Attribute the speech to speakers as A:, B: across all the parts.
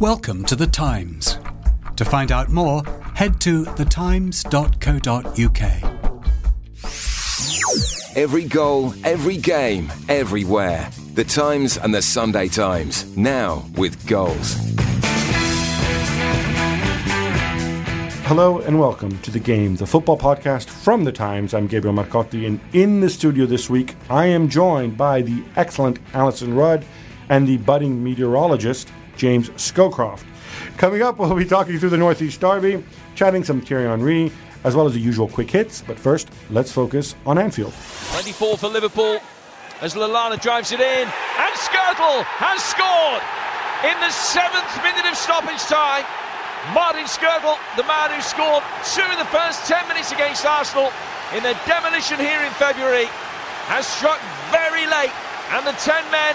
A: Welcome to The Times. To find out more, head to thetimes.co.uk.
B: Every goal, every game, everywhere. The Times and the Sunday Times. Now with goals.
C: Hello and welcome to The Game, the football podcast from The Times. I'm Gabriele Marcotti, and in the studio this week, I am joined by the excellent Alyson Rudd and the budding meteorologist, James Scowcroft. Coming up, we'll be talking through the Northeast Derby, chatting some Thierry Henry, as well as the usual quick hits. But first, let's focus on Anfield.
D: 24 for Liverpool as Lallana drives it in, and Skrtel has scored in the seventh minute of stoppage time. Martin Skrtel, the man who scored two in the first 10 minutes against Arsenal in their demolition here in February, has struck very late, and the 10 men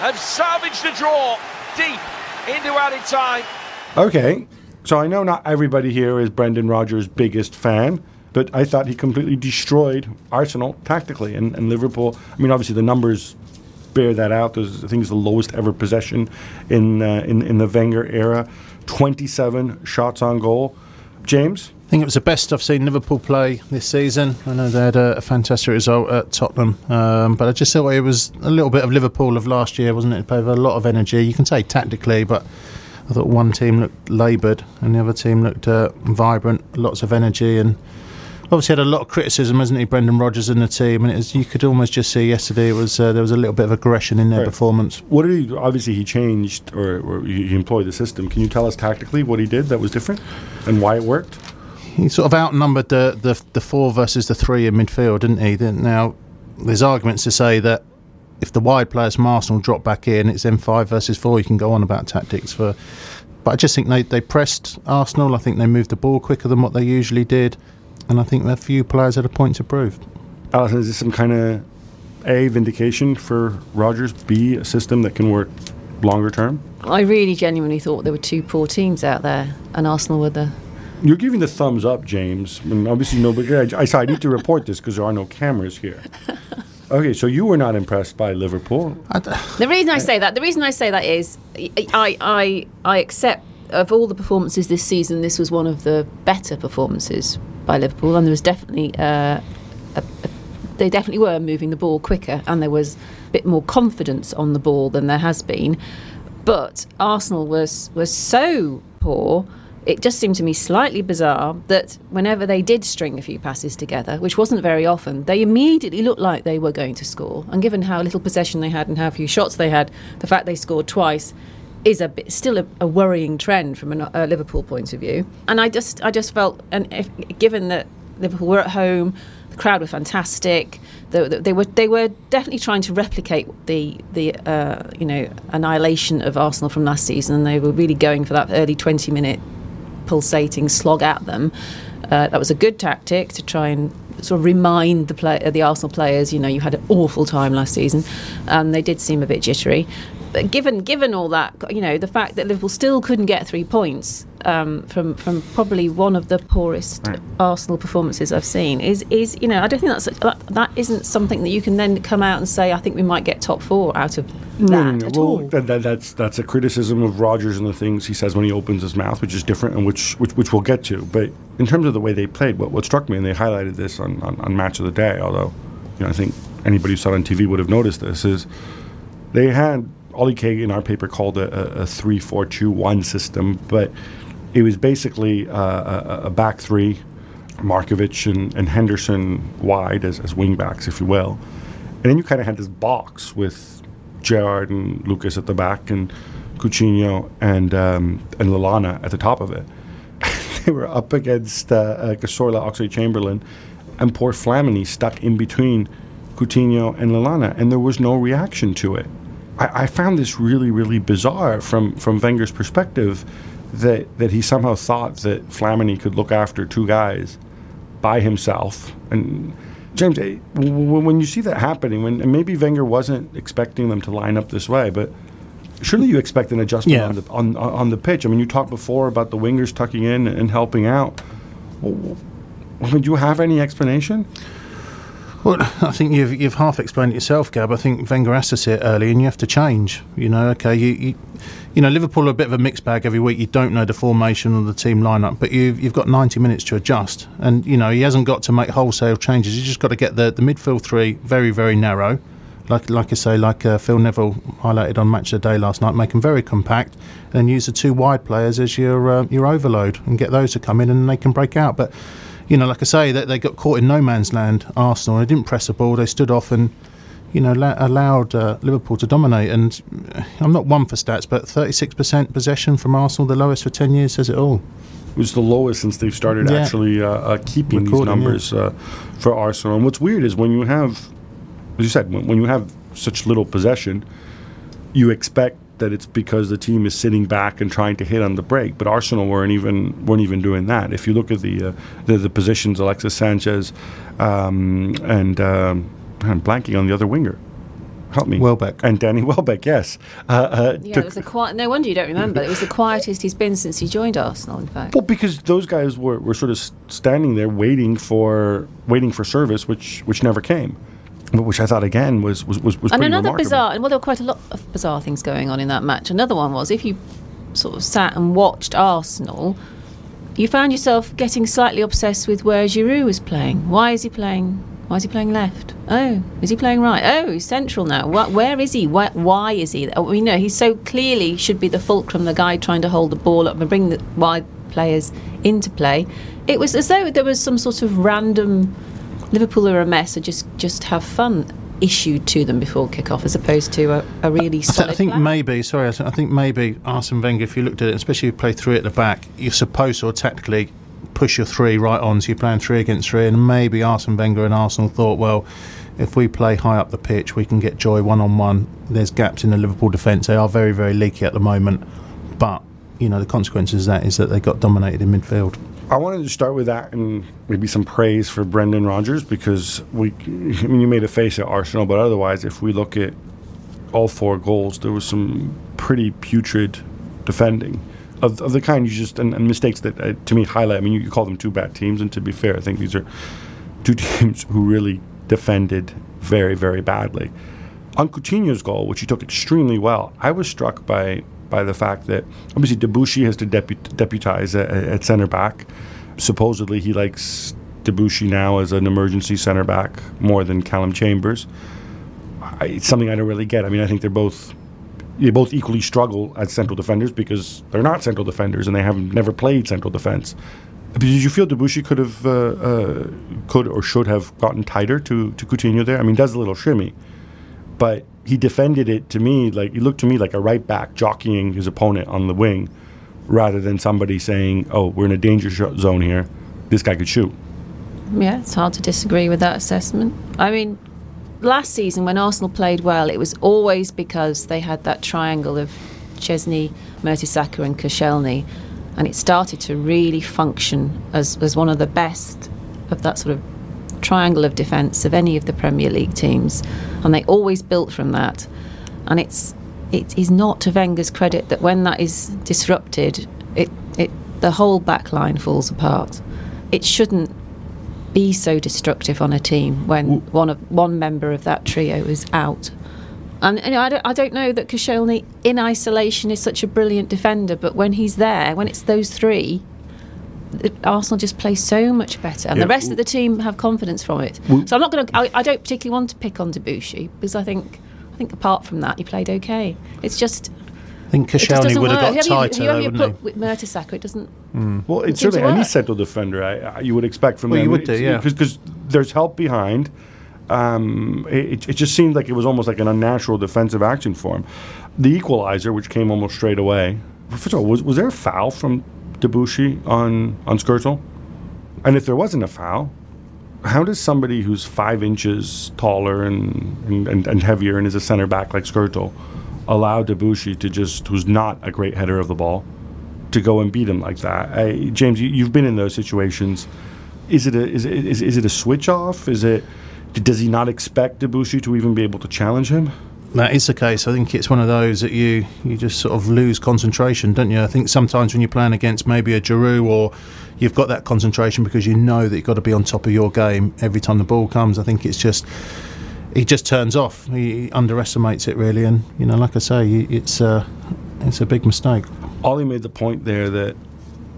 D: have salvaged the draw deep into added time.
C: Okay, so I know not everybody here is Brendan Rodgers' biggest fan, but I thought he completely destroyed Arsenal tactically and, and Liverpool. I mean, obviously the numbers bear that out. There's, I think it's the lowest ever possession in uh, in in the Wenger era. 27 shots on goal. James.
E: I think it was the best I've seen Liverpool play this season. I know they had a, a fantastic result at Tottenham, um, but I just thought it was a little bit of Liverpool of last year, wasn't it? With a lot of energy. You can say tactically, but I thought one team looked laboured and the other team looked uh, vibrant, lots of energy, and obviously had a lot of criticism, hasn't he, Brendan Rodgers and the team? And was, you could almost just see yesterday it was uh, there was a little bit of aggression in their
C: Right.
E: performance.
C: What did he? Obviously, he changed or, or he employed the system. Can you tell us tactically what he did that was different and why it worked?
E: He sort of outnumbered the, the the four versus the three in midfield, didn't he? Now, there's arguments to say that if the wide players from Arsenal drop back in, it's then five versus four. You can go on about tactics for, but I just think they they pressed Arsenal. I think they moved the ball quicker than what they usually did, and I think a few players had a point to prove.
C: Alyson, is this some kind of a vindication for Rodgers? B a system that can work longer term?
F: I really genuinely thought there were two poor teams out there, and Arsenal were the.
C: You're giving the thumbs up, James. I mean, obviously, nobody. I, I, said I need to report this because there are no cameras here. Okay, so you were not impressed by Liverpool.
F: The reason I say that, the reason I say that is, I, I, I accept of all the performances this season, this was one of the better performances by Liverpool, and there was definitely, uh, a, a, they definitely were moving the ball quicker, and there was a bit more confidence on the ball than there has been. But Arsenal was was so poor. It just seemed to me slightly bizarre that whenever they did string a few passes together, which wasn't very often, they immediately looked like they were going to score. And given how little possession they had and how few shots they had, the fact they scored twice is a bit, still a, a worrying trend from a, a Liverpool point of view. And I just I just felt, and if, given that Liverpool were at home, the crowd were fantastic. They, they were they were definitely trying to replicate the the uh, you know annihilation of Arsenal from last season, and they were really going for that early twenty minute pulsating slog at them. Uh, that was a good tactic to try and sort of remind the play, the Arsenal players, you know, you had an awful time last season, and they did seem a bit jittery. But given given all that, you know, the fact that Liverpool still couldn't get three points um, from from probably one of the poorest
C: Right.
F: Arsenal performances I've seen is is you know I don't think that's that, that isn't something that you can then come out and say I think we might get top four out of that at
C: well,
F: all.
C: that, that, that's that's a criticism of Rodgers and the things he says when he opens his mouth, which is different and which which, which we'll get to. But in terms of the way they played, what, what struck me, and they highlighted this on, on, on Match of the Day, although you know I think anybody who saw it on TV would have noticed this, is they had Ollie Kay in our paper called it a, a three four two one system, but it was basically uh, a, a back three, Markovic and, and Henderson wide as, as wing backs, if you will. And then you kind of had this box with Gerrard and Lucas at the back and Coutinho and um, and Lallana at the top of it. they were up against uh, uh, Oxlade Chamberlain, and poor Flamini stuck in between Coutinho and Lallana, and there was no reaction to it. I, I found this really, really bizarre from, from Wenger's perspective that, that he somehow thought that Flamini could look after two guys by himself. And James, eh, when you see that happening, when and maybe Wenger wasn't expecting them to line up this way, but surely you expect an adjustment
E: Yeah.
C: on the on, on the pitch. I mean, you talked before about the wingers tucking in and helping out. W- w- Would you have any explanation?
E: Well, I think you've you've half explained it yourself, Gab. I think Wenger has to see it early, and you have to change. You know, okay, you, you, you know, Liverpool are a bit of a mixed bag every week. You don't know the formation or the team lineup, but you've you've got 90 minutes to adjust, and you know he hasn't got to make wholesale changes. He's just got to get the the midfield three very very narrow. Like, like I say, like uh, Phil Neville highlighted on Match of the Day last night, make them very compact, and use the two wide players as your uh, your overload, and get those to come in, and they can break out. But you know, like I say, that they got caught in no man's land. Arsenal, they didn't press the ball. They stood off and, you know, la- allowed uh, Liverpool to dominate. And uh, I'm not one for stats, but 36% possession from Arsenal, the lowest for 10 years, says it all.
C: It was the lowest since they've started
E: Yeah.
C: actually uh, uh, keeping these
E: Recording,
C: numbers uh, for Arsenal. And what's weird is when you have, as you said, when, when you have such little possession, you expect that it's because the team is sitting back and trying to hit on the break. But Arsenal weren't even weren't even doing that. If you look at the uh, the, the positions, Alexis Sanchez um, and um, I'm blanking on the other winger. Help me,
E: Welbeck.
C: and Danny Welbeck. Yes, uh, uh,
F: Yeah, it was the quiet. No wonder you don't remember. It was the quietest he's been since he joined Arsenal. In fact,
C: Well, because those guys were, were sort of standing there waiting for waiting for service, which which never came, but which I thought again was was was, was
F: and another
C: remarkable.
F: bizarre. And well, there were quite a lot of bizarre things going on in that match. Another one was if you sort of sat and watched Arsenal, you found yourself getting slightly obsessed with where Giroud was playing. Why is he playing? Why is he playing left? Oh, is he playing right? Oh, he's central now. Wh- where is he? Why, why is he? Oh, you know, he so clearly should be the fulcrum, the guy trying to hold the ball up and bring the wide players into play. It was as though there was some sort of random Liverpool are a mess, so just just have fun issued to them before kick-off, as opposed to a, a really
E: I, th-
F: solid.
E: I think
F: plan.
E: maybe, sorry, I, th- I think maybe Arsene Wenger, if you looked at it, especially if you play three at the back, you're supposed to tactically push your three right on, so you're playing three against three, and maybe Arsene Wenger and Arsenal thought, well, if we play high up the pitch, we can get joy one on one. There's gaps in the Liverpool defence. They are very, very leaky at the moment, but you know the consequences of that is that they got dominated in midfield.
C: I wanted to start with that and maybe some praise for Brendan Rodgers because we, I mean, you made a face at Arsenal, but otherwise, if we look at all four goals, there was some pretty putrid defending of, of the kind you just and, and mistakes that uh, to me highlight. I mean, you, you call them two bad teams, and to be fair, I think these are two teams who really defended very, very badly. On Coutinho's goal, which he took extremely well, I was struck by by the fact that obviously Debuchy has to deput- deputize at, at center back. Supposedly, he likes Debuchy now as an emergency center back more than Calum Chambers. I, it's something I don't really get. I mean, I think they're both they both equally struggle as central defenders because they're not central defenders and they have never played central defense. But did you feel Debuchy could have uh, uh, could or should have gotten tighter to to Coutinho there? I mean, does a little shimmy, but he defended it to me like he looked to me like a right back jockeying his opponent on the wing, rather than somebody saying, "Oh, we're in a danger zone here. This guy could shoot."
F: Yeah, it's hard to disagree with that assessment. I mean, last season when Arsenal played well, it was always because they had that triangle of Szczesny, Mertesacker, and Koscielny, and it started to really function as, as one of the best of that sort of triangle of defence of any of the Premier League teams, and they always built from that. And it's it is not to Wenger's credit that when that is disrupted, it it the whole back line falls apart. It shouldn't be so destructive on a team when one of one member of that trio is out. And I, don't, I don't know that Koscielny in isolation is such a brilliant defender, but when he's there, when it's those three, Arsenal just play so much better, and
C: Yeah,
F: the rest of the team have confidence from it.
C: W-
F: so I'm not going to. I, I don't particularly want to pick on Debuchy because I think I think apart from that, he played okay. It's just
E: I think
F: it just
E: Koscielny
F: doesn't
E: would have
F: work.
E: got
F: Whoever you-
E: tighter,
F: whoever
E: though,
F: you
E: wouldn't
F: put
E: he?
F: with Mertesacker, it doesn't.
C: Well, it's
F: seems
C: certainly
F: to
C: any central defender I, I, you would expect from
E: Well,
C: them.
E: you would do, yeah.
C: Because there's help behind. Um, it, it just seemed like it was almost like an unnatural defensive action for him. The equalizer, which came almost straight away. First of all, was, was there a foul from Debuchy on on Skrtel? And if there wasn't a foul, how does somebody who's five inches taller and, and, and, and heavier and is a center back like Skrtel allow Debuchy to just, who's not a great header of the ball, to go and beat him like that? I, James, you, you've been in those situations. Is it a is it, is, is it a switch off? Is it does he not expect Debuchy to even be able to challenge him?
E: That is the case. I think it's one of those that you you just sort of lose concentration, don't you? I think sometimes when you're playing against maybe a Giroud or you've got that concentration because you know that you've got to be on top of your game every time the ball comes. I think it's just he just turns off. He, underestimates it really, and you know, like I say, it's uh, it's a big mistake.
C: Ollie made the point there that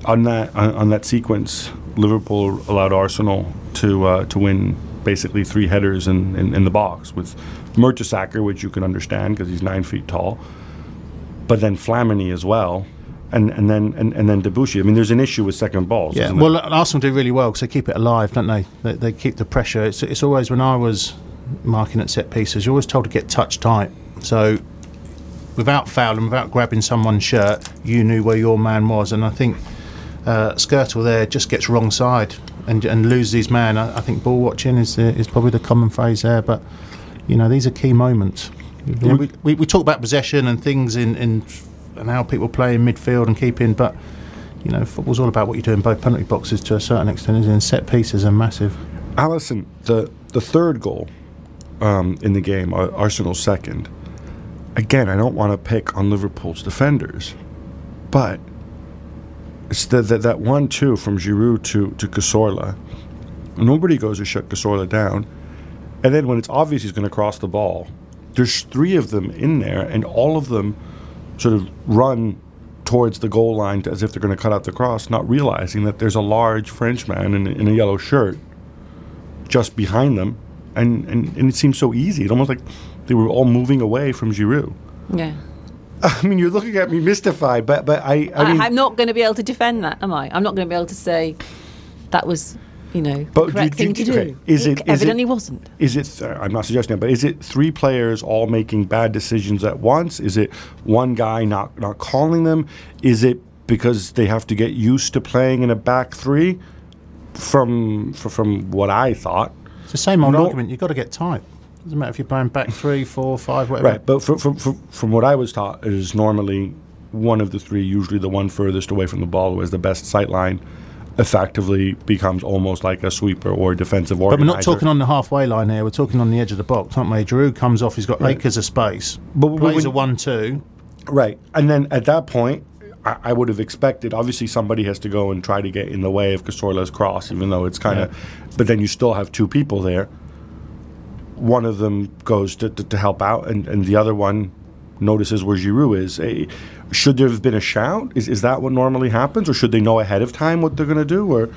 C: on that on that sequence, Liverpool allowed Arsenal to uh, to win basically three headers in, in, in the box with Mertesacker, which you can understand because he's nine feet tall, but then Flamini as well. And, and then and, and then Debuchy. I mean, there's an issue with second balls.
E: Yeah, well, Arsenal do really well because they keep it alive, don't they? They, they keep the pressure. It's, it's always when I was marking at set pieces, you're always told to get touch tight. So without fouling, without grabbing someone's shirt, you knew where your man was. And I think uh, Skrtel there just gets wrong side and, and loses his man. I, I think ball watching is the, is probably the common phrase there, but you know these are key moments. we, we, we, talk about possession and things in, in and how people play in midfield and keeping, but you know football's all about what you do in both penalty boxes to a certain extent. Isn't it? set pieces are massive.
C: Alyson, the the third goal um, in the game, Arsenal second. Again, I don't want to pick on Liverpool's defenders, but it's the, the, that one two from Giroud to to Cazorla. Nobody goes to shut Cazorla down, and then when it's obvious he's going to cross the ball, there's three of them in there, and all of them sort of run towards the goal line as if they're going to cut out the cross, not realizing that there's a large Frenchman in, in a yellow shirt just behind them, and, and, and it seems so easy. It almost like they were all moving away from Giroud.
F: Yeah.
C: I mean, you're looking at me mystified, but but I, I mean,
F: I, am not going to be able to defend that, am I? I'm not going to be able to say that was, you know, but the correct you, thing you, to okay. do. Is it, it evidently
C: it,
F: wasn't?
C: Is it? Uh, I'm not suggesting that, but is it three players all making bad decisions at once? Is it one guy not not calling them? Is it because they have to get used to playing in a back three? From from what I thought,
E: it's the same old no, argument. You've got to get tight. Doesn't matter if you're playing back three, four, five, whatever.
C: Right, but from, from, from, from what I was taught, is normally one of the three, usually the one furthest away from the ball, who has the best sight line, effectively becomes almost like a sweeper or a defensive organizer.
E: But we're not talking on the halfway line here. We're talking on the edge of the box, aren't we? Giroud comes off. He's got right. acres of space. But plays when, a one-two.
C: Right, and then at that point, I, I, would have expected. Obviously, somebody has to go and try to get in the way of Cazorla's cross, even though it's kind of. Yeah. But then you still have two people there one of them goes to, to, to, help out, and, and the other one notices where Giroud is. A, should there have been a shout? Is, is that what normally happens, or should they know ahead of time what they're going to do? Or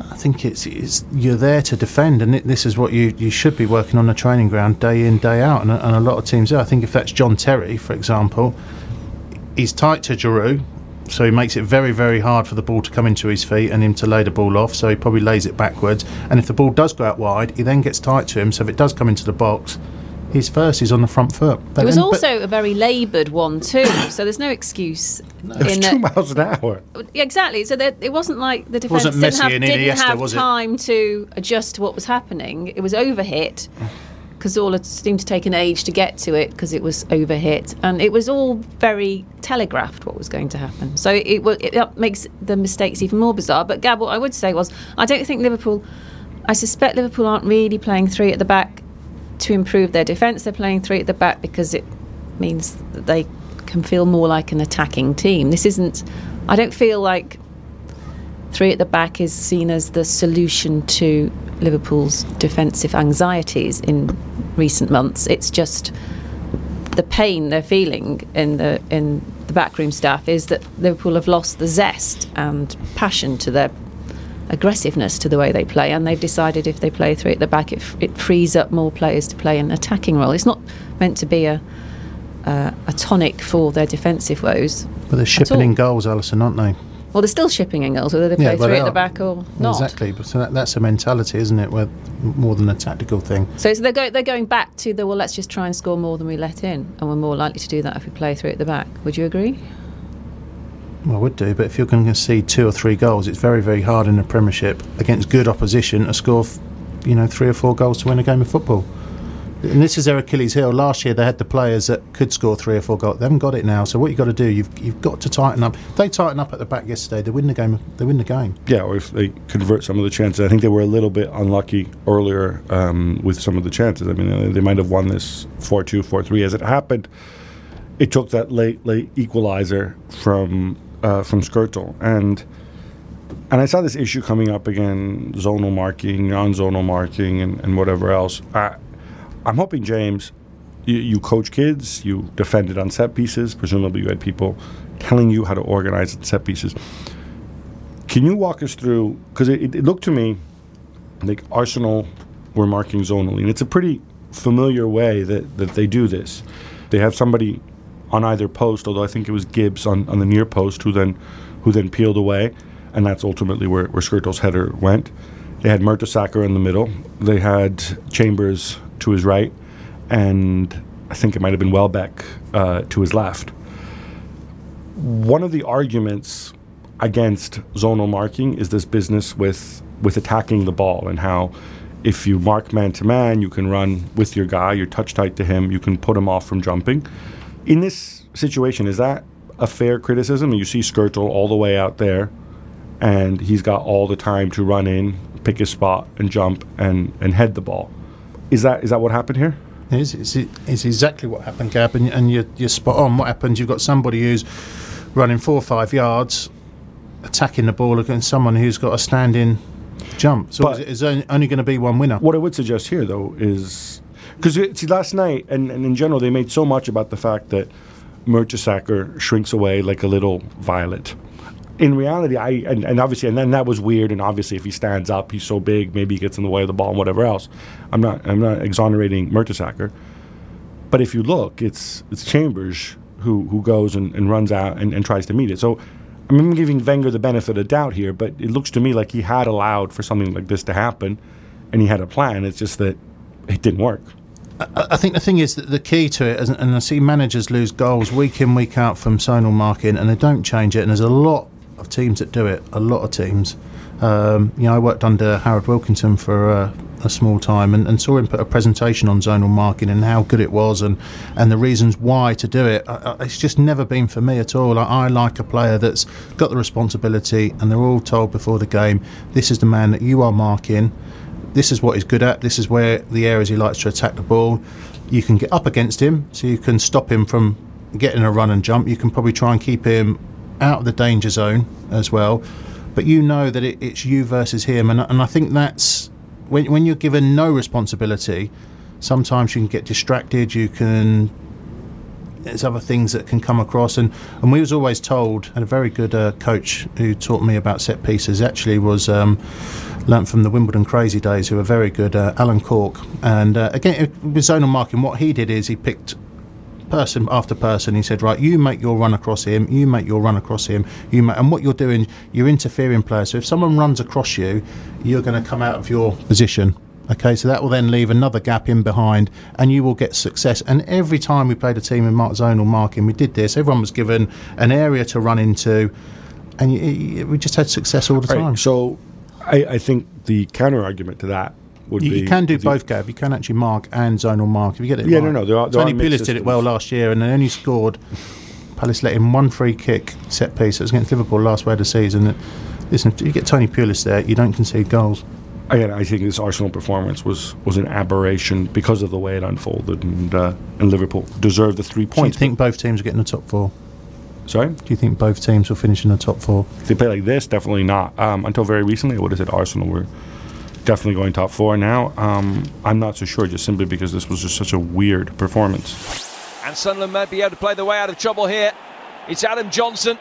E: I think it's, it's you're there to defend, and it, this is what you, you should be working on the training ground day in day out, and, and a lot of teams do. I think if that's John Terry, for example, he's tight to Giroud, so he makes it very, very hard for the ball to come into his feet and him to lay the ball off. So he probably lays it backwards. And if the ball does go out wide, he then gets tight to him. So if it does come into the box, he's first. He's on the front foot.
F: But it was also a very laboured one too, so there's no excuse.
C: No. It was two miles an hour.
F: Exactly. So there, it wasn't like the defence didn't have, didn't Iniesta, have time to adjust to what was happening. It was overhit. Cazorla seemed to take an age to get to it because it was overhit, and it was all very telegraphed what was going to happen. So it, it, it makes the mistakes even more bizarre. But Gab, what I would say was, I don't think Liverpool. I suspect Liverpool aren't really playing three at the back to improve their defence. They're playing three at the back because it means that they can feel more like an attacking team. This isn't. I don't feel like three at the back is seen as the solution to Liverpool's defensive anxieties in recent months. It's just the pain they're feeling in the in the backroom staff is that Liverpool have lost the zest and passion to their aggressiveness to the way they play, and they've decided if they play three at the back, it, it frees up more players to play an attacking role. It's not meant to be a uh, a tonic for their defensive woes.
E: But they're shipping in goals, Alyson, aren't they?
F: Well, they're still shipping in goals, whether they play yeah, three at the back or not.
E: Exactly, but so that, that's a mentality, isn't it? Where, more than a tactical thing.
F: So, so they're, go, they're going back to the well, let's just try and score more than we let in, and we're more likely to do that if we play three at the back. Would you agree?
E: I would do, but if you're going to see two or three goals, it's very, very hard in the Premiership against good opposition to score, you know, three or four goals to win a game of football. And this is their Achilles heel. Last year they had the players that could score three or four goals. They haven't got it now. So what you've got to do, you've you've got to tighten up. They tighten up at the back yesterday, they win the game. They win the game.
C: Yeah, or if they convert some of the chances. I think they were a little bit unlucky earlier um, with some of the chances. I mean, they, might have won this 4 2, 4 3. As it happened, it took that late, late equalizer from uh, from Skrtel. And and I saw this issue coming up again zonal marking, non zonal marking, and, and whatever else. I, I'm hoping, James, you, you coach kids, you defended on set pieces. Presumably, you had people telling you how to organize set pieces. Can you walk us through? Because it, it looked to me like Arsenal were marking zonally, and it's a pretty familiar way that, that they do this. They have somebody on either post, although I think it was Gibbs on, on the near post who then who then peeled away, and that's ultimately where, where header went. They had Mertesacker in the middle. They had Chambers to his right, and I think it might have been Welbeck uh, to his left. One of the arguments against zonal marking is this business with with attacking the ball and how if you mark man to man, you can run with your guy, you're touch tight to him, you can put him off from jumping. In this situation, is that a fair criticism? You see Skrtel all the way out there, and he's got all the time to run in, pick his spot, and jump and, and head the ball. Is that is that what happened here?
E: It's, it's, it's exactly what happened, Gab, and, and you're, you're spot on. What happens? You've got somebody who's running four or five yards, attacking the ball against someone who's got a standing jump. So it's only, only going to be one winner.
C: What I would suggest here, though, is because see last night and, and in general they made so much about the fact that Mertesacker shrinks away like a little violet. In reality, I and, and obviously, and then that was weird. And obviously, if he stands up, he's so big, maybe he gets in the way of the ball and whatever else. I'm not, I'm not exonerating Mertesacker, but if you look, it's it's Chambers who who goes and, and runs out and, and tries to meet it. So. I'm giving Wenger the benefit of doubt here, but it looks to me like he had allowed for something like this to happen, and he had a plan. It's just that it didn't work.
E: I think the thing is that the key to it, is- and I see managers lose goals week in, week out from zonal marking, and they don't change it. And there's a lot of teams that do it, a lot of teams. Um, you know, I worked under Howard Wilkinson for uh, a small time and, and saw him put a presentation on zonal marking and how good it was and, and the reasons why to do it. I, I, it's just never been for me at all. I, I like a player that's got the responsibility, and they're all told before the game, this is the man that you are marking this is what he's good at. This is where the areas he likes to attack the ball. You can get up against him, so you can stop him from getting a run and jump. You can probably try and keep him out of the danger zone as well. But you know that it, it's you versus him, and, and I think that's when, when you're given no responsibility. Sometimes you can get distracted. You can there's other things that can come across. And, and we was always told and a very good uh, coach who taught me about set pieces actually was um, learnt from the Wimbledon crazy days who were very good uh, Alan Cork. And uh, again with zonal marking. What he did is he picked person after person. He said right you make your run across him you make your run across him you make, and what you're doing you're interfering players so if someone runs across you you're going to come out of your position Okay, so that will then leave another gap in behind, and you will get success. And every time we played a team in mark zonal marking, we did this. Everyone was given an area to run into, and you, you, we just had success all the time.
C: Right. So, I, I think the counter argument to that would
E: you,
C: be
E: you can do both, Gav. You can actually mark and zonal mark if you get it.
C: Yeah,
E: right.
C: no, no, there are- there
E: Tony Pulis did it well last year, and they only scored. Palace let in one free kick set piece. It was against Liverpool last way of the season. Listen, you get Tony Pulis there, you don't concede goals.
C: Again, I think this Arsenal performance was, was an aberration because of the way it unfolded, and uh, and Liverpool deserved the three points.
E: Do you think both teams will get in the top four?
C: Sorry,
E: Do you think both teams will finish in the top four?
C: if they play like this, definitely not. Um, until very recently, I would have said Arsenal were definitely going top four. Now, um, I'm not so sure, just simply because this was just such a weird performance.
D: And Sunderland might be able to play their way out of trouble here. It's Adam Johnson.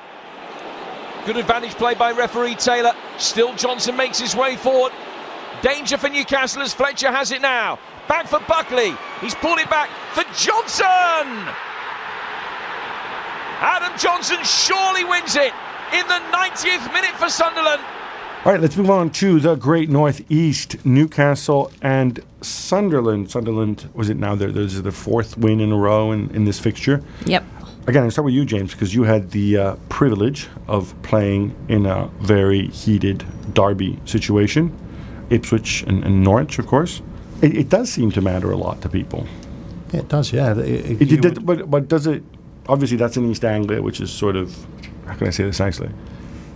D: Good advantage play by referee Taylor. Still Johnson makes his way forward. Danger for Newcastle as Fletcher has it now. Back for Buckley. He's pulled it back for Johnson. Adam Johnson surely wins it in the 90th minute for Sunderland.
C: All right, let's move on to the Great Northeast, Newcastle and Sunderland. Sunderland was it now? Their this is the fourth win in a row in, in this fixture.
F: Yep.
C: Again, I start with you, James, because you had the uh, privilege of playing in a very heated derby situation, Ipswich and, and Norwich, of course. It, it does seem to matter a lot to people.
E: It does. Yeah, It- it-
C: It,
E: you
C: did, but but does it? Obviously, that's in East Anglia, which is sort of how can I say this nicely?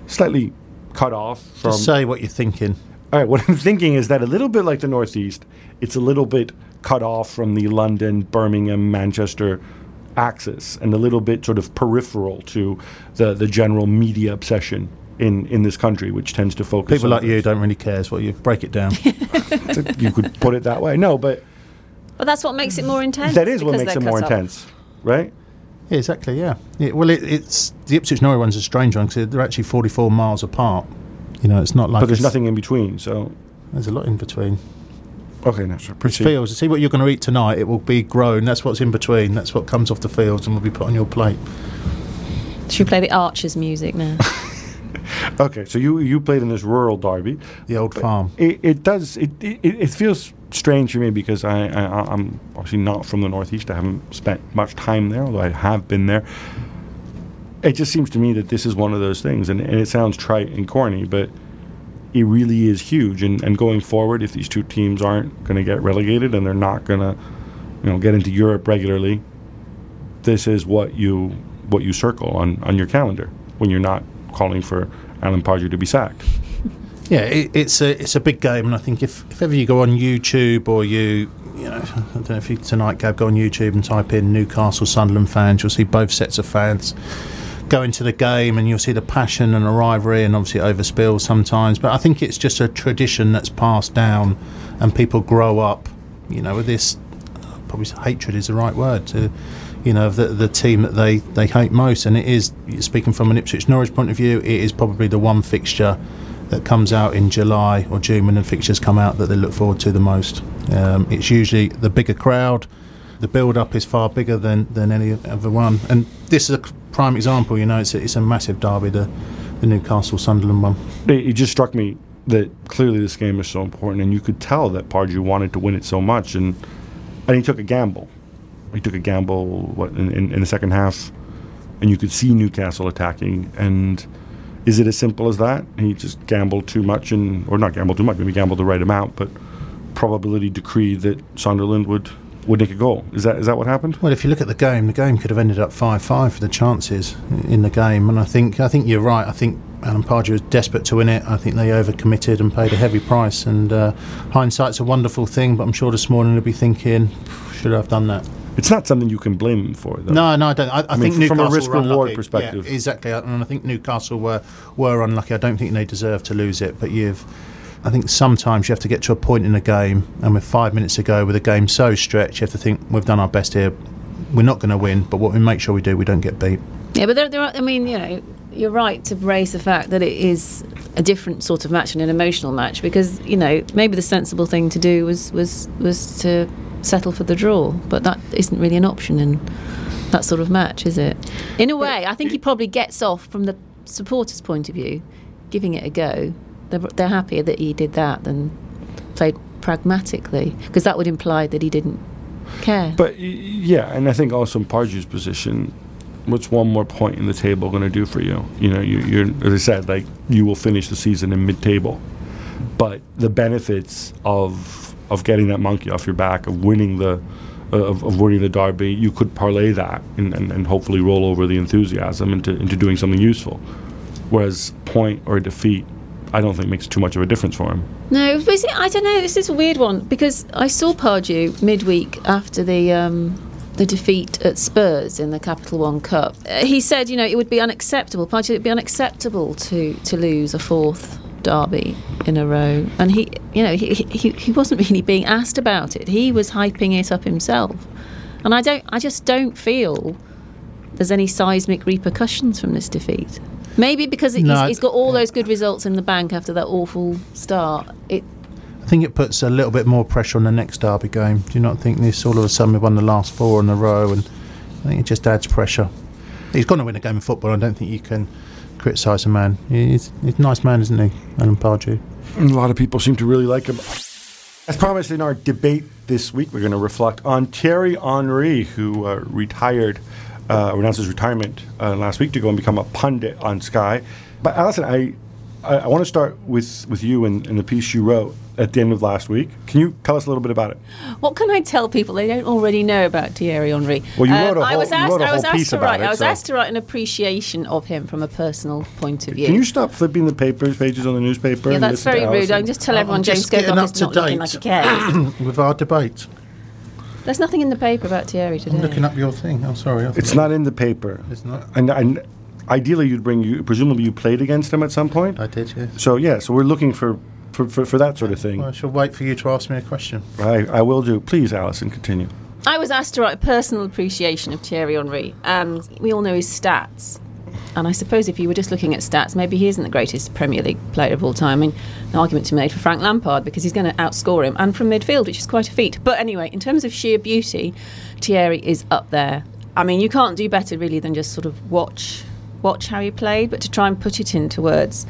C: Slightly cut off from.
E: just say what you're thinking.
C: All right, what I'm thinking is that a little bit like the Northeast, it's a little bit cut off from the London, Birmingham, Manchester axis, and a little bit sort of peripheral to the the general media obsession in in this country, which tends to focus.
E: People
C: on
E: like you don't really care. Is what you break it down.
C: you could put it that way. No, but
F: But that's what makes it more intense.
C: that is what makes it more
F: cut off.
C: intense, right?
E: Yeah, exactly. Yeah. yeah well, it, it's the Ipswich Norwich one's a strange one because they're actually 44 miles apart. You know, it's not like
C: But there's nothing in between, so
E: There's a lot in between.
C: okay, no, sure. Proceed.
E: Fields. See what you're going to eat tonight. It will be grown. That's what's in between. That's what comes off the fields and will be put on your plate.
F: Should we play the Archers music now?
C: Okay, so you you played in this rural derby.
E: The old farm.
C: It, it does. It, it it feels strange for me because I, I I'm obviously not from the northeast. I haven't spent much time there, although I have been there. It just seems to me that this is one of those things, and, and it sounds trite and corny, but it really is huge. And, and going forward, if these two teams aren't going to get relegated and they're not going to, you know, get into Europe regularly, this is what you what you circle on, on your calendar when you're not calling for Alan Pardew to be sacked.
E: Yeah, it, it's a it's a big game, and I think if, if ever you go on YouTube or you you know I don't know if you tonight Gab go on YouTube and type in Newcastle Sunderland fans, you'll see both sets of fans go into the game, and you'll see the passion and the rivalry, and obviously it overspills sometimes. But I think it's just a tradition that's passed down, and people grow up, you know, with this. Probably hatred is the right word to, you know, the the team that they they hate most, and it is speaking from an Ipswich Norwich point of view, it is probably the one fixture that comes out in July or June when the fixtures come out that they look forward to the most. Um, it's usually the bigger crowd. The build-up is far bigger than, than any other one, and this is a prime example. You know, it's a, it's a massive derby, the, the Newcastle Sunderland one.
C: it, it just struck me that clearly this game is so important, and you could tell that Pardew wanted to win it so much, and and he took a gamble. He took a gamble what in, in, in the second half, and you could see Newcastle attacking. And is it as simple as that? He just gambled too much, and or not gambled too much, maybe gambled the right amount, but probability decreed that Sunderland would would nick a goal. Is that is that what happened?
E: Well, if you look at the game, the game could have ended up five-five for the chances in the game, and I think I think you're right. I think Alan Pardew was desperate to win it. I think they overcommitted and paid a heavy price. And uh, hindsight's a wonderful thing, but I'm sure this morning they'll be thinking, should I have done that?
C: It's not something you can blame him for, though.
E: No, no, I don't. I, I,
C: mean,
E: think
C: f- from a
E: Newcastle were
C: risk-reward
E: unlucky.
C: perspective.
E: Yeah, exactly. And I think Newcastle were were unlucky. I don't think they deserve to lose it. But you've, I think sometimes you have to get to a point in a game, and with five minutes to go, with a game so stretched, you have to think we've done our best here. We're not going to win, but what we make sure we do, we don't get beat.
F: Yeah, but there, there are, I mean, you know, you're right to raise the fact that it is a different sort of match and an emotional match because you know maybe the sensible thing to do was was was to settle for the draw, but that isn't really an option in that sort of match, is it? In a way, I think he probably gets off from the supporters' point of view, giving it a go. They're, they're happier that he did that than played pragmatically because that would imply that he didn't care.
C: But yeah, and I think also in Pardew's position, what's one more point in the table going to do for you? You know, you, you're as I said, like you will finish the season in mid-table, but the benefits of of getting that monkey off your back, of winning the of, of winning the derby, you could parlay that and, and, and hopefully roll over the enthusiasm into into doing something useful. Whereas point or defeat, I don't think makes too much of a difference for him.
F: No, see, I don't know. This is a weird one because I saw Pardew midweek after the um, the defeat at Spurs in the Capital One Cup. Uh, he said, you know, it would be unacceptable. Pardew, it would be unacceptable to to lose a fourth derby in a row, and he, you know, he, he he wasn't really being asked about it. He was hyping it up himself, and I don't, I just don't feel there's any seismic repercussions from this defeat. Maybe because it,
E: No,
F: he's, he's got all those good results in the bank after that awful start. It
E: I think it puts a little bit more pressure on the next derby game. Do you not think this all of a sudden we've won the last four in a row, and I think it just adds pressure. He's going to win a game of football. I don't think you can criticise a man. He's, he's a nice man, isn't he, Alan Pardew?
C: A lot of people seem to really like him. As promised in our debate this week, we're going to reflect on Thierry Henry, who uh, retired, uh, announced his retirement uh, last week to go and become a pundit on Sky. But Alyson, I, I, I want to start with, with you and, and the piece you wrote. At the end of last week. Can you tell us a little bit about it?
F: What can I tell people they don't already know about Thierry Henry? Um,
C: Well, you wrote a
F: I
C: whole-
F: was
C: you
F: asked,
C: wrote a
F: I was
C: whole
F: asked
C: piece
F: to
C: about
F: write.
C: it,
F: I was
C: so-
F: asked to write an appreciation of him from a personal point of view.
C: Can you stop flipping the papers pages on the newspaper?
F: yeah,
C: and
F: that's very rude. I can just tell everyone
E: just
F: James
E: getting
F: Skirkov
E: up
F: is not
E: to
F: looking
E: date.
F: like he cares.
E: With our debate.
F: There's nothing in the paper about Thierry today.
E: I'm looking up your thing. I'm sorry. I
C: It's not in the paper.
E: It's not?
C: And, and ideally, you'd bring you. Presumably, you played against him at some point.
E: I did, yes.
C: So yeah, so we're looking for for, for, for that sort of thing.
E: Well, I shall wait for you to ask me a question.
C: I, I will do. Please, Alyson, continue.
F: I was asked to write a personal appreciation of Thierry Henry, and we all know his stats. And I suppose if you were just looking at stats, maybe he isn't the greatest Premier League player of all time. I mean, an argument to be made for Frank Lampard because he's going to outscore him, and from midfield, which is quite a feat. But anyway, in terms of sheer beauty, Thierry is up there. I mean, you can't do better really than just sort of watch watch how he played, but to try and put it into words,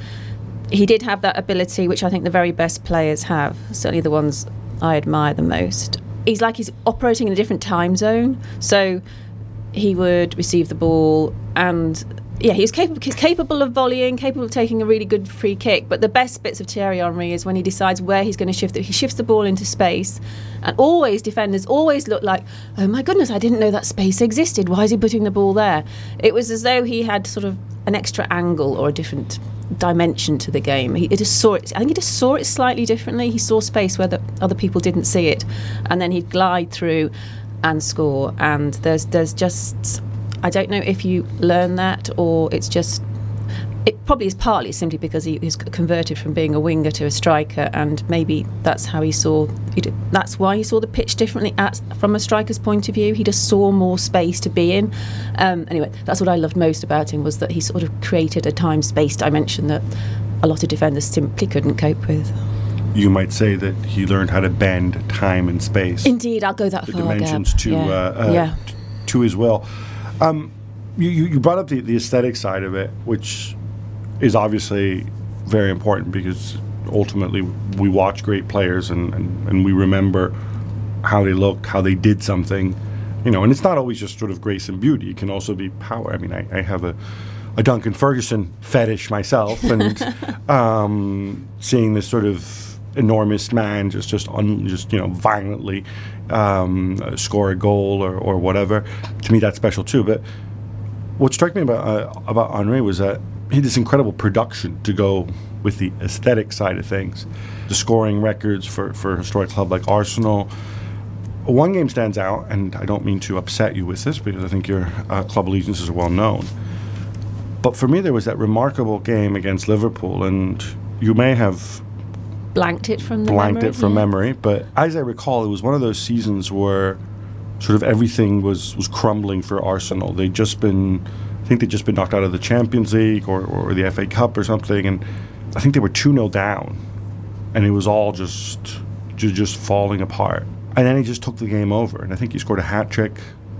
F: he did have that ability, which I think the very best players have. Certainly the ones I admire the most. He's like he's operating in a different time zone, so he would receive the ball and yeah, he's capable. He's capable of volleying, capable of taking a really good free kick. But the best bits of Thierry Henry is when he decides where he's going to shift it. He shifts the ball into space, and always defenders always look like, oh my goodness, I didn't know that space existed. Why is he putting the ball there? It was as though he had sort of an extra angle or a different dimension to the game. He, just saw it. I think he just saw it slightly differently. He saw space where the other people didn't see it, and then he'd glide through and score. And there's there's just I don't know if you learn that or it's just. It probably is partly simply because he was converted from being a winger to a striker, and maybe that's how he saw. That's why he saw the pitch differently at, from a striker's point of view. He just saw more space to be in. Um, anyway, that's what I loved most about him was that he sort of created a time-space dimension that a lot of defenders simply couldn't cope with.
C: You might say that he learned how to bend time and space.
F: Indeed, I'll go that
C: the
F: far.
C: dimensions
F: Gab.
C: to
F: yeah.
C: uh, uh,
F: yeah.
C: t- to his will. Um, you, you you brought up the, the aesthetic side of it, which is obviously very important because ultimately we watch great players and, and, and we remember how they looked, how they did something, you know. And it's not always just sort of grace and beauty; it can also be power. I mean, I, I have a a Duncan Ferguson fetish myself, and um, seeing this sort of enormous man just just un, just you know violently um, score a goal or, or whatever. To me, that's special too. But what struck me about uh, about Henry was that he had this incredible production to go with the aesthetic side of things, the scoring records for for a historic club like Arsenal. One game stands out, and I don't mean to upset you with this because I think your uh, club allegiances are well known. But for me, there was that remarkable game against Liverpool, and you may have
F: blanked it from the
C: blanked
F: memory,
C: it from
F: yeah.
C: memory. But as I recall, it was one of those seasons where sort of everything was, was crumbling for Arsenal. They'd just been, I think they'd just been knocked out of the Champions League or, or the FA Cup or something, and I think they were 2 0 down. And it was all just, ju- just falling apart. And then he just took the game over. And I think he scored a hat trick.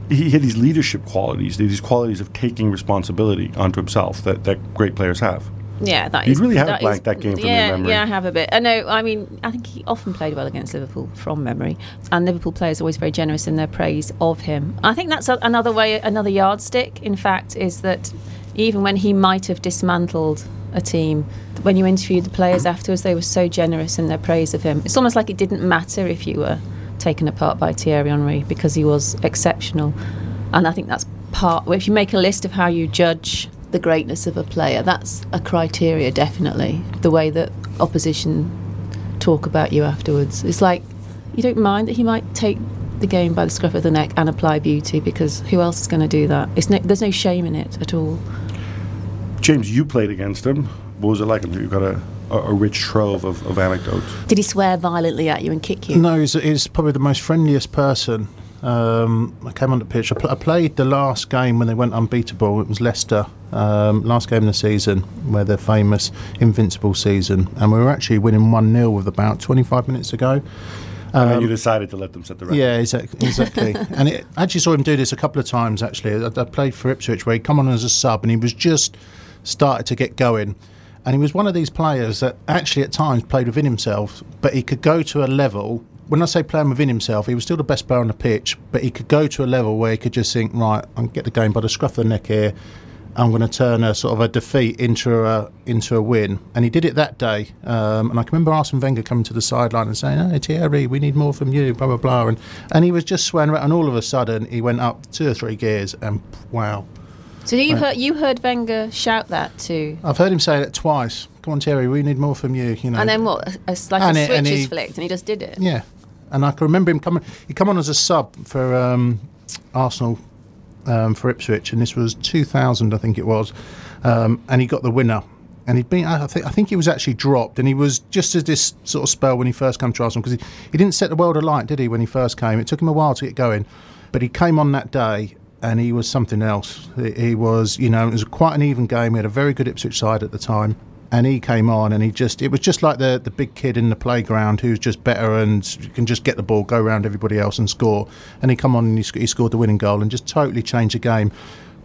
C: He had these leadership qualities, these qualities of taking responsibility onto himself that, that great players have.
F: Yeah, that
C: You
F: is.
C: really have
F: that
C: blanked
F: is-
C: that game from your
F: yeah,
C: memory.
F: Yeah, I have a bit. Uh, I know. I mean, I think he often played well against Liverpool from memory, and Liverpool players are always very generous in their praise of him. I think that's a, another way, another yardstick. In fact, is that even when he might have dismantled a team, when you interviewed the players afterwards, they were so generous in their praise of him. It's almost like it didn't matter if you were taken apart by Thierry Henry because he was exceptional. And I think that's part. If you make a list of how you judge the greatness of a player, that's a criteria, definitely. The way that opposition talk about you afterwards. It's like you don't mind that he might take the game by the scruff of the neck and apply beauty because who else is going to do that? It's no, there's no shame in it at all.
C: James, you played against him. What was it like? You've got a, a, a rich trove of, of anecdotes.
F: Did he swear violently at you and kick you?
E: No, he's, he's probably the most friendliest person. Um, I came on the pitch. I, pl- I played the last game when they went unbeatable. It was Leicester, um, last game of the season, where their famous invincible season, and we were actually winning one 0 with about 25 minutes to go.
C: and you decided to let them set the record.
E: Um, Yeah, exactly. exactly. and it, I actually saw him do this a couple of times. Actually, I, I played for Ipswich where he'd come on as a sub, and he was just started to get going. And he was one of these players that actually at times played within himself, but he could go to a level. When I say playing within himself, he was still the best player on the pitch, but he could go to a level where he could just think, right, I can get the game by the scruff of the neck here, I'm going to turn a sort of a defeat into a into a win, and he did it that day. Um, and I can remember Arsene Wenger coming to the sideline and saying, "Hey Thierry, we need more from you," blah blah blah, and and he was just swearing around, and all of a sudden he went up two or three gears, and wow.
F: So you
E: Right.
F: heard you heard Wenger shout that to,
E: I've heard him say that twice. Come on, Terry, we need more from you. You know,
F: and then what? A, a, like
E: And
F: a
E: it-
F: switch is
E: he-
F: flicked, and he just did it.
E: Yeah, and I can remember him coming. He come on as a sub for um, Arsenal um, for Ipswich, and this was 2000, I think it was, um, and he got the winner. And he'd been, I think, I think he was actually dropped, and he was just as this sort of spell when he first came to Arsenal because he, he didn't set the world alight, did he? When he first came, it took him a while to get going, but he came on that day. And he was something else. He, he was, you know, it was quite an even game. We had a very good Ipswich side at the time, and he came on and he just it was just like the the big kid in the playground who's just better and can just get the ball go around everybody else and score. And he come on and he, sc- he scored the winning goal and just totally changed the game.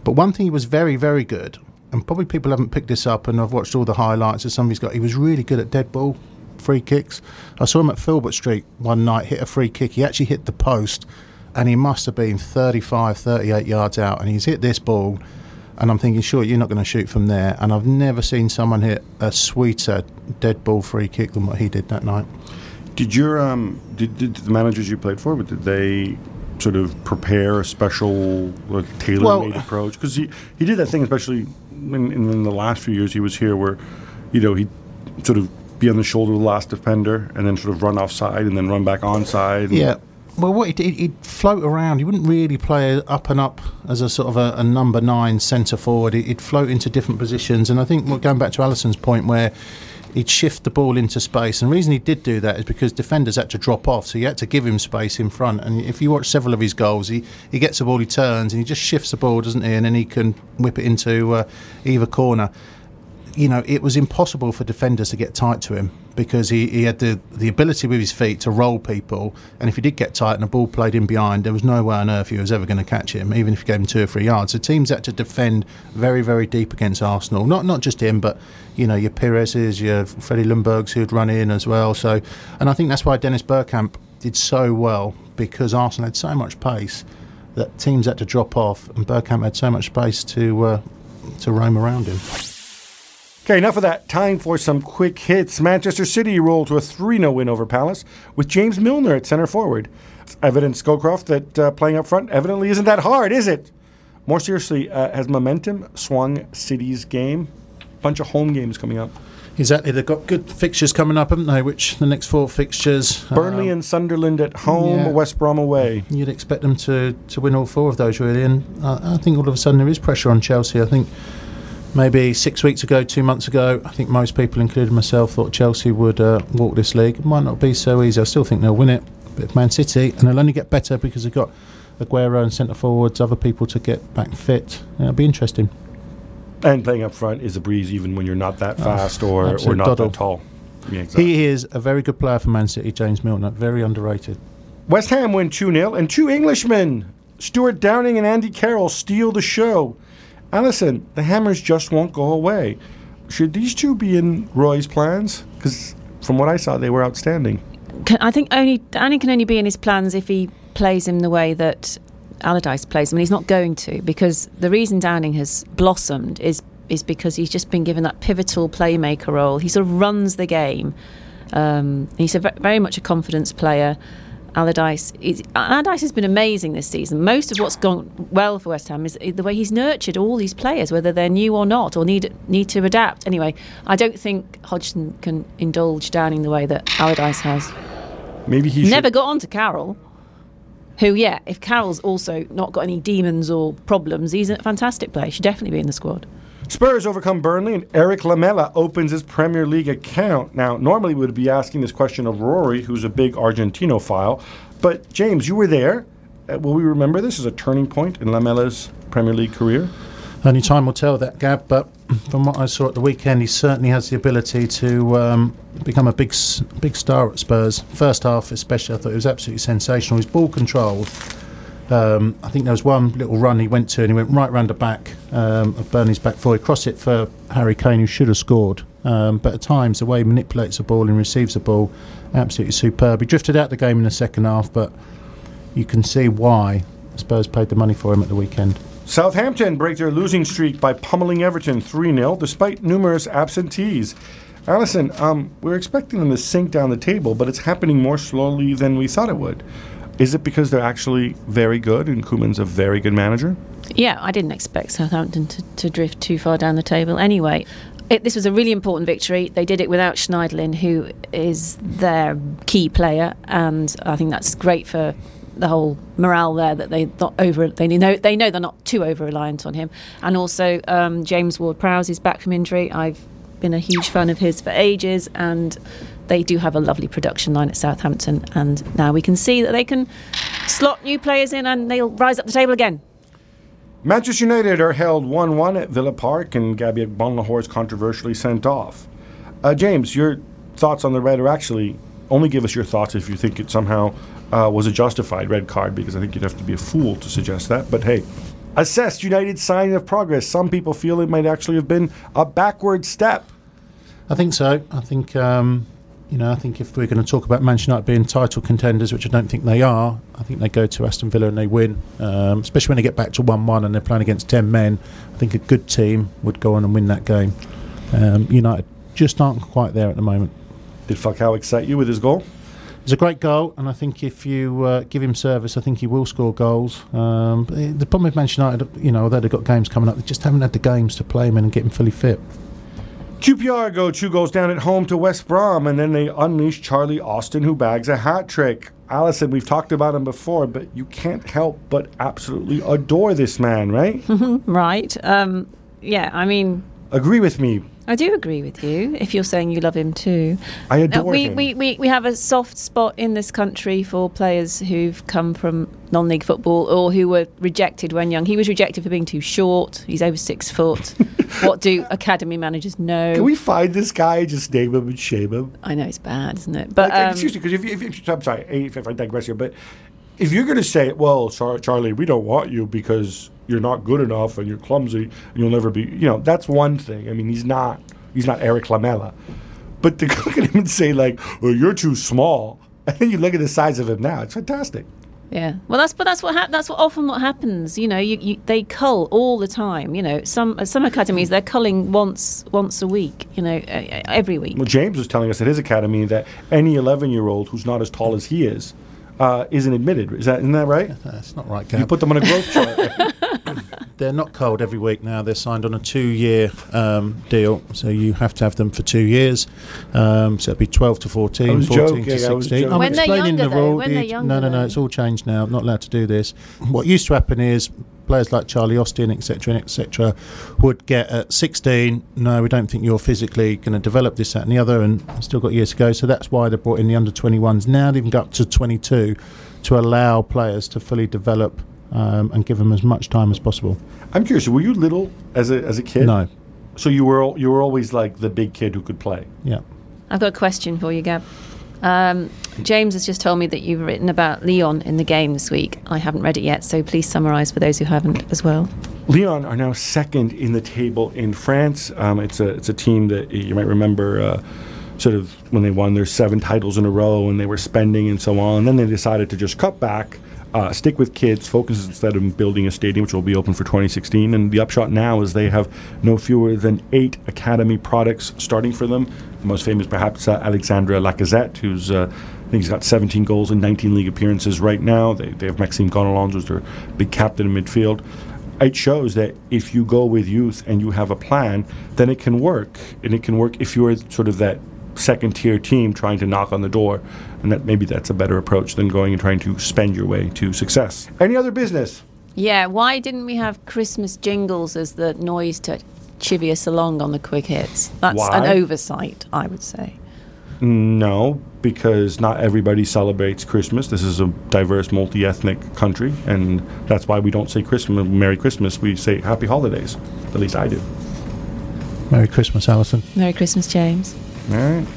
E: But one thing he was very very good and probably people haven't picked this up and I've watched all the highlights of some of he's got he was really good at dead ball free kicks. I saw him at Filbert Street one night hit a free kick. He actually hit the post and he must have been 35 38 yards out and he's hit this ball and I'm thinking, sure, you're not going to shoot from there. And I've never seen someone hit a sweeter dead ball free kick than what he did that night.
C: Did your um did, did the managers you played for? Did they sort of prepare a special like tailor-made
E: Well-
C: approach? Because he he did that thing, especially in, in, the last few years he was here, where you know he sort of be on the shoulder of the last defender and then sort of run offside and then run back onside. and-
E: Yeah. Well, what he'd float around. He wouldn't really play up and up as a sort of a, a number nine centre forward. He- He'd float into different positions. And I think well, going back to Alyson's point, where he'd shift the ball into space. And the reason he did do that is because defenders had to drop off, so you had to give him space in front. And if you watch several of his goals, he, he gets the ball, he turns, and he just shifts the ball, doesn't he? And then he can whip it into uh, either corner you know, it was impossible for defenders to get tight to him because he, he had the, the ability with his feet to roll people. And if he did get tight and the ball played in behind, there was no way on earth he was ever going to catch him, even if you gave him two or three yards. So teams had to defend very, very deep against Arsenal. Not not just him, but, you know, your Pires's, your Freddie Ljungbergs who'd run in as well. So, And I think that's why Dennis Bergkamp did so well because Arsenal had so much pace that teams had to drop off and Bergkamp had so much space to, uh, to roam around him.
C: Okay, enough of that. Time for some quick hits. Manchester City rolled to a 3 0 win over Palace with James Milner at centre forward. Evidence, Scowcroft, that uh, playing up front evidently isn't that hard, is it? More seriously, uh, has momentum swung City's game? Bunch of home games coming up.
E: Exactly, they've got good fixtures coming up, haven't they? Which the next four fixtures,
C: Burnley
E: um,
C: and Sunderland at home,
E: yeah.
C: West Brom away.
E: you'd expect them to, to win all four of those, really. And I, I think all of a sudden there is pressure on Chelsea. I think maybe six weeks ago, two months ago, I think most people, including myself, thought Chelsea would uh, walk this league. It might not be so easy. I still think they'll win it. But if Man City, and they'll only get better because they've got Aguero and centre forwards, other people to get back fit. It'll be interesting.
C: And playing up front is a breeze even when you're not that fast or, or
E: Oh,
C: not
E: doddle.
C: that tall. Yeah, exactly.
E: He is a very good player for Man City, James Milner. Very underrated.
C: West Ham win 2 0, and two Englishmen, Stewart Downing and Andy Carroll, steal the show. Alyson, the Hammers just won't go away. Should these two be in Roy's plans? Because from what I saw, they were outstanding.
F: Can, I think only Danny can only be in his plans if he plays him the way that Allardyce plays him, and he's not going to because the reason Downing has blossomed is is because he's just been given that pivotal playmaker role. He sort of runs the game. Um, he's a very much a confidence player. Allardyce, is, Allardyce has been amazing this season. Most of what's gone well for West Ham is the way he's nurtured all these players, whether they're new or not, or need need to adapt. Anyway, I don't think Hodgson can indulge Downing the way that Allardyce has.
C: Maybe he
F: Never
C: should.
F: got on to Carroll. Who, yeah, if Carroll's also not got any demons or problems, he's a fantastic player. He should definitely be in the squad.
C: Spurs overcome Burnley, and Eric Lamela opens his Premier League account. Now, normally we would be asking this question of Rory, who's a big Argentinophile. But, James, you were there. Uh, will we remember this as a turning point in Lamela's Premier League career?
E: Only time will tell that, Gab. But from what I saw at the weekend, he certainly has the ability to um, become a big, big star at Spurs. First half, especially, I thought it was absolutely sensational. His ball control. Um, I think there was one little run he went to, and he went right round the back um, of Burnley's back four. He crossed it for Harry Kane, who should have scored. Um, but at times, the way he manipulates the ball and receives the ball, absolutely superb. He drifted out the game in the second half, but you can see why Spurs paid the money for him at the weekend.
C: Southampton break their losing streak by pummeling Everton 3 0 despite numerous absentees. Alyson, um, we're expecting them to sink down the table, but it's happening more slowly than we thought it would. Is it because they're actually very good and Koeman's a very good manager?
F: Yeah, I didn't expect Southampton to, to drift too far down the table anyway. It, this was a really important victory. They did it without Schneiderlin, who is their key player, and I think that's great for the whole morale there that they not over they know they know they're not too over reliant on him, and also um, James Ward-Prowse is back from injury. I've been a huge fan of his for ages, and they do have a lovely production line at Southampton. And now we can see that they can slot new players in, and they'll rise up the table again.
C: Manchester United are held 1 1 at Villa Park, and Gabby Agbonlahor is controversially sent off. Uh, James, your thoughts on the red are actually only give us your thoughts if you think it somehow uh, was a justified red card, because I think you'd have to be a fool to suggest that. But hey, assessed United's sign of progress. Some people feel it might actually have been a backward step.
E: I think so. I think um, you know. I think if we're going to talk about Manchester United being title contenders, which I don't think they are, I think they go to Aston Villa and they win. Um, especially when they get back to one-one and they're playing against ten men. I think a good team would go on and win that game. Um, United just aren't quite there at the moment.
C: Did Falcao excite you with his goal?
E: It's a great goal, and I think if you uh, give him service, I think he will score goals. Um, the problem with Manchester United, you know, although they've got games coming up, they just haven't had the games to play him and get him fully fit.
C: QPR go two goals down at home to West Brom, and then they unleash Charlie Austin, who bags a hat trick. Alyson, we've talked about him before, but you can't help but absolutely adore this man, right?
F: Right. Um, yeah, I mean,
C: Agree with me.
F: I do agree with you if you're saying you love him too.
C: I
F: Now,
C: adore
F: we,
C: him.
F: we, we, we have a soft spot in this country for players who've come from non league football or who were rejected when young. He was rejected for being too short. He's over six foot. what do academy managers know?
C: Can we find this guy, just name him and shame him?
F: I know it's bad, isn't it? But
C: Like,
F: um,
C: excuse me, because if, if, if I'm sorry, if, if I digress here, but if you're going to say, "Well, Char- Charlie, we don't want you because you're not good enough and you're clumsy and you'll never be," you know, that's one thing. I mean, he's not he's not Eric Lamela, but to look at him and say like, "Well, you're too small," and then you look at the size of him now, it's fantastic.
F: Yeah, well, that's but that's what hap- that's what often what happens. You know, you, you they cull all the time. You know, some some academies they're culling once once a week. You know, uh, uh, every week.
C: Well, James was telling us at his academy that any 11 year old who's not as tall as he is uh, isn't admitted. Is that isn't that right?
E: That's not right,
C: can.
E: You
C: put them on a growth chart.
E: They're not cold every week now. They're signed on a two-year um, deal, so you have to have them for two years. Um, so it'd be 12 to 14, 14
C: joking,
E: to 16. I'm
F: When
E: explaining
F: younger,
E: the
F: though,
E: rule.
F: when
E: the-
F: younger,
E: no, no, no. It's all changed now. I'm Not allowed to do this. What used to happen is players like Charlie Austin, etc., etc., would get at 16. No, we don't think you're physically going to develop this, that, and the other, and still got years to go. So that's why they brought in the under 21s. Now they even got up to 22 to allow players to fully develop um, and give them as much time as possible.
C: I'm curious. Were you little as a as a kid?
E: No.
C: So you were you were always like the big kid who could play.
E: Yeah.
F: I've got a question for you, Gab. Um, James has just told me that you've written about Lyon in the game this week. I haven't read it yet, so please summarise for those who haven't as well.
C: Lyon are now second in the table in France. Um, it's a it's a team that you might remember. Uh, Sort of when they won their seven titles in a row and they were spending and so on. And then they decided to just cut back, uh, stick with kids, focus instead of building a stadium, which will be open for 2016. And the upshot now is they have no fewer than eight academy products starting for them. The most famous, perhaps, uh, Alexandre Lacazette, who's uh, I think he's got 17 goals and 19 league appearances right now. They, they have Maxime Gonalons, who's their big captain in midfield it shows that if you go with youth and you have a plan, then it can work. And it can work if you're sort of that second tier team trying to knock on the door. And that maybe that's a better approach than going and trying to spend your way to success. Any other business?
F: Yeah, why didn't we have Christmas jingles as the noise to chivvy us along on the quick hits? That's an oversight, I would say.
C: No, because not everybody celebrates Christmas. This is a diverse, multi ethnic country. And that's why we don't say Christmas, Merry Christmas. We say Happy Holidays. At least I do.
E: Merry Christmas, Alyson.
F: Merry Christmas, James.
C: All right.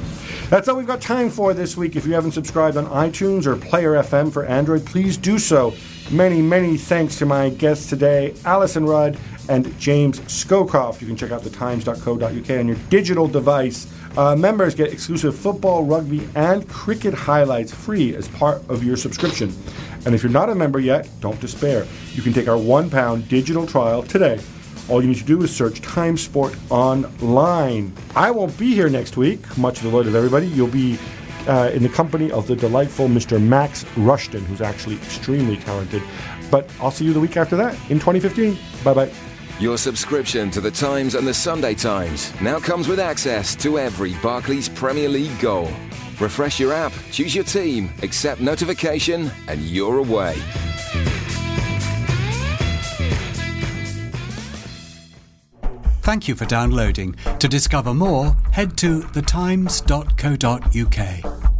C: That's all we've got time for this week. If you haven't subscribed on iTunes or Player FM for Android, please do so. Many, many thanks to my guests today, Alyson Rudd and James Scowcroft. You can check out thetimes.co.uk on your digital device. Uh, members get exclusive football, rugby, and cricket highlights free as part of your subscription. And if you're not a member yet, don't despair. You can take our one pound digital trial today. All you need to do is search Time Sport online. I won't be here next week, much to the delight of everybody. You'll be uh, in the company of the delightful Mr. Max Rushton, who's actually extremely talented. But I'll see you the week after that in 2015. Bye bye.
B: Your subscription to the Times and the Sunday Times now comes with access to every Barclays Premier League goal. Refresh your app, choose your team, accept notification, and you're away.
A: Thank you for downloading. To discover more, head to thetimes.co.uk.